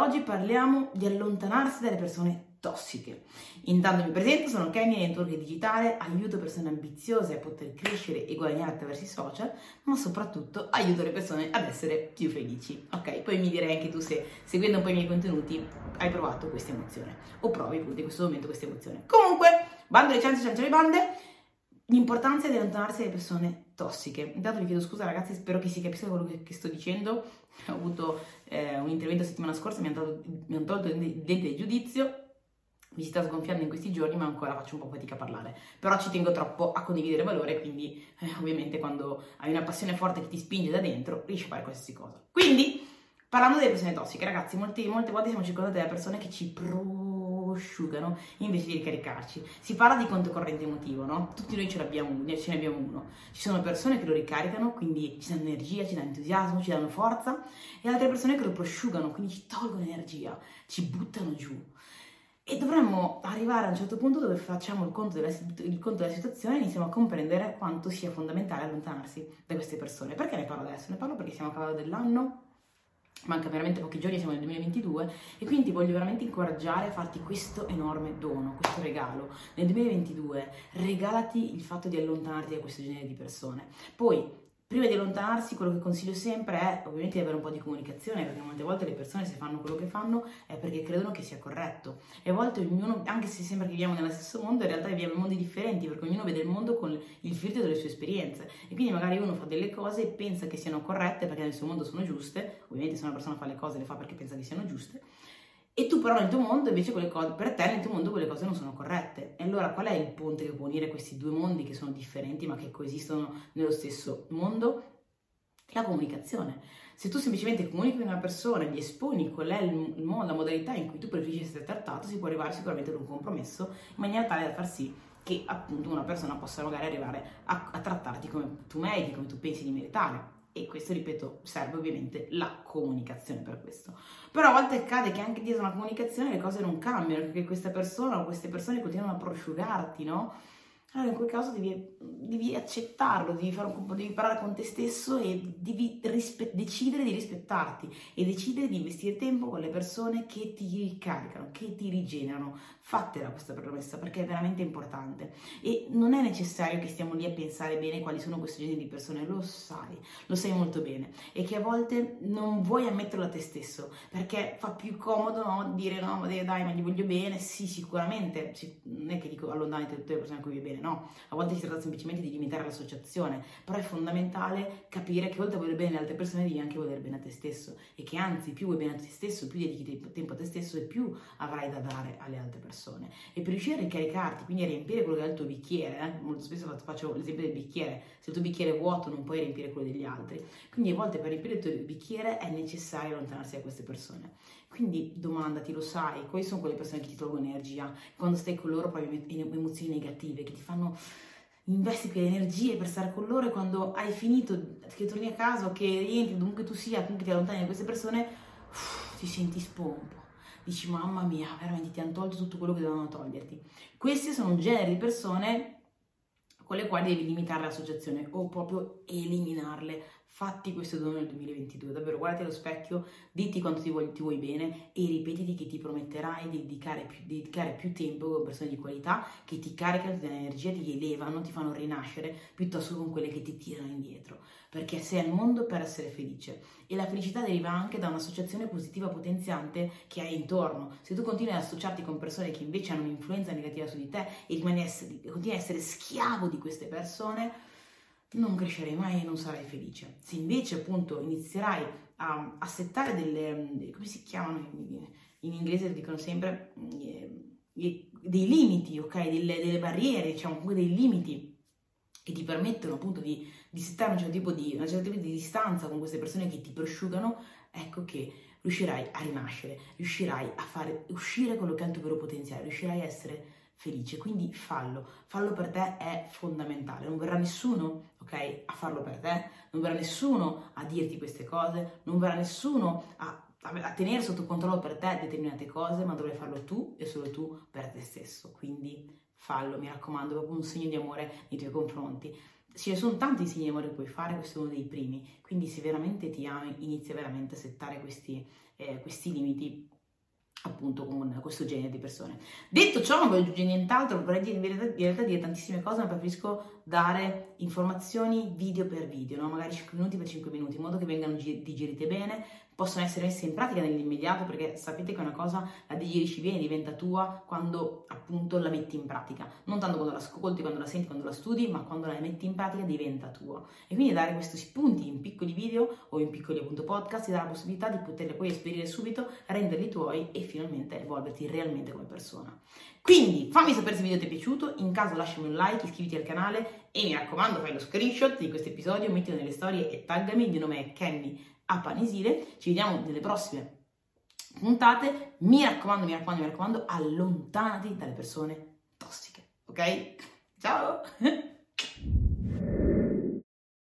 oggi parliamo di allontanarsi dalle persone tossiche. Intanto mi presento, sono Kenny, network digitale, aiuto persone ambiziose a poter crescere e guadagnare attraverso i social, ma soprattutto aiuto le persone ad essere più felici. Ok, poi mi direi anche tu se seguendo un po' i miei contenuti hai provato questa emozione o provi appunto in questo momento questa emozione. Comunque, bando le ciance, ciance le bande, l'importanza di allontanarsi dalle persone tossiche. Intanto vi chiedo scusa ragazzi, spero che si capisca quello che, che sto dicendo. Ho avuto eh, un intervento la settimana scorsa, mi hanno tolto, mi hanno tolto il dente di giudizio mi si sta sgonfiando in questi giorni, ma ancora faccio un po' fatica a parlare. Però ci tengo troppo a condividere valore, quindi eh, ovviamente quando hai una passione forte che ti spinge da dentro, riesci a fare qualsiasi cosa. Quindi, parlando delle persone tossiche, ragazzi, molte, molte volte siamo circondati da persone che ci prosciugano invece di ricaricarci. Si parla di conto corrente emotivo, no? Tutti noi ce, ce ne abbiamo uno. Ci sono persone che lo ricaricano, quindi ci danno energia, ci danno entusiasmo, ci danno forza, e altre persone che lo prosciugano, quindi ci tolgono energia, ci buttano giù. E dovremmo arrivare a un certo punto dove facciamo il conto, della, il conto della situazione e iniziamo a comprendere quanto sia fondamentale allontanarsi da queste persone. Perché ne parlo adesso? Ne parlo perché siamo a cavallo dell'anno, manca veramente pochi giorni, siamo nel 2022 e quindi ti voglio veramente incoraggiare a farti questo enorme dono, questo regalo. Nel 2022 regalati il fatto di allontanarti da questo genere di persone. Poi Prima di allontanarsi, quello che consiglio sempre è ovviamente di avere un po' di comunicazione, perché molte volte le persone se fanno quello che fanno è perché credono che sia corretto. E a volte ognuno, anche se sembra che viviamo nello stesso mondo, in realtà viviamo in mondi differenti, perché ognuno vede il mondo con il filtro delle sue esperienze. E quindi magari uno fa delle cose e pensa che siano corrette perché nel suo mondo sono giuste, ovviamente se una persona fa le cose le fa perché pensa che siano giuste, e tu però nel tuo mondo invece quelle cose, per te nel tuo mondo quelle cose non sono allora qual è il ponte che può unire questi due mondi che sono differenti ma che coesistono nello stesso mondo? La comunicazione. Se tu semplicemente comunichi con una persona e gli esponi qual è il, modo, la modalità in cui tu preferisci essere trattato, si può arrivare sicuramente ad un compromesso in maniera tale da far sì che appunto una persona possa magari arrivare a, a trattarti come tu meriti, come tu pensi di meritare e questo, ripeto, serve ovviamente la comunicazione per questo. Però a volte accade che anche dietro una comunicazione le cose non cambiano, perché questa persona o queste persone continuano a prosciugarti, no? Allora in quel caso devi, devi accettarlo, devi, un, devi parlare con te stesso e devi rispe- decidere di rispettarti e decidere di investire tempo con le persone che ti ricaricano, che ti rigenerano. Fatela questa promessa perché è veramente importante e non è necessario che stiamo lì a pensare bene quali sono questi generi di persone, lo sai, lo sai molto bene e che a volte non vuoi ammetterlo a te stesso perché fa più comodo no? dire no, dai ma gli voglio bene, sì sicuramente, non è che dico allontanati tutte le persone a cui voglio bene, no, a volte si tratta semplicemente di limitare l'associazione, però è fondamentale capire che oltre a voler bene alle altre persone devi anche voler bene a te stesso e che anzi più vuoi bene a te stesso, più dedichi tempo a te stesso e più avrai da dare alle altre persone. E per riuscire a ricaricarti, quindi a riempire quello che è il tuo bicchiere, eh, molto spesso faccio l'esempio del bicchiere, se il tuo bicchiere è vuoto non puoi riempire quello degli altri, quindi a volte per riempire il tuo bicchiere è necessario allontanarsi da queste persone. Quindi domandati, lo sai, quali sono quelle persone che ti tolgono energia? Quando stai con loro provi emozioni negative che ti fanno investi quelle energie per stare con loro e quando hai finito, che torni a casa che rientri, dovunque tu sia, comunque ti allontani da queste persone, uff, ti senti spompo. Dici, mamma mia, veramente ti hanno tolto tutto quello che dovevano toglierti. Questi sono un genere di persone con le quali devi limitare l'associazione o proprio eliminarle fatti questo dono nel 2022, davvero guardati allo specchio, ditti quanto ti vuoi, ti vuoi bene e ripetiti che ti prometterai di dedicare più, di dedicare più tempo con persone di qualità che ti caricano di energia, ti elevano, ti fanno rinascere, piuttosto che con quelle che ti tirano indietro, perché sei al mondo per essere felice e la felicità deriva anche da un'associazione positiva potenziante che hai intorno. Se tu continui ad associarti con persone che invece hanno un'influenza negativa su di te e continui a essere schiavo di queste persone, non crescerai mai e non sarai felice. Se invece appunto inizierai a, a settare delle, come si chiamano in, in inglese, dicono sempre, eh, dei limiti, ok? Delle, delle, barriere, diciamo comunque dei limiti che ti permettono appunto di, di settare un certo, tipo di, una certa tipo di distanza con queste persone che ti prosciugano, ecco che riuscirai a rinascere, riuscirai a fare uscire quello che è il tuo vero potenziale, riuscirai a essere felice. Quindi fallo, fallo per te è fondamentale. Non verrà nessuno, ok, a farlo per te, non verrà nessuno a dirti queste cose, non verrà nessuno a, a tenere sotto controllo per te determinate cose, ma dovrai farlo tu e solo tu per te stesso. Quindi fallo, mi raccomando, proprio un segno di amore nei tuoi confronti. ne sono tanti segni di amore che puoi fare, questo è uno dei primi, quindi se veramente ti ami inizia veramente a settare questi, eh, questi limiti appunto con questo genere di persone. Detto ciò, non voglio aggiungere nient'altro, vorrei dire, in realtà, in realtà dire tantissime cose, ma preferisco dare informazioni video per video, no? magari 5 minuti per 5 minuti, in modo che vengano digerite bene, possono essere messe in pratica nell'immediato, perché sapete che una cosa la digerisci bene, diventa tua quando appunto la metti in pratica, non tanto quando la ascolti, quando la senti, quando la studi, ma quando la metti in pratica diventa tua. E quindi dare questi spunti in piccoli video o in piccoli appunto podcast ti dà la possibilità di poterli poi esperire subito, renderli tuoi e finalmente evolverti realmente come persona. Quindi fammi sapere se il video ti è piaciuto, in caso lasciami un like, iscriviti al canale e mi raccomando fai lo screenshot di questo episodio, mettilo nelle storie e taggami, il mio nome è Kenny a. Ci vediamo nelle prossime puntate. Mi raccomando, mi raccomando, mi raccomando, allontanati dalle persone tossiche, ok? Ciao!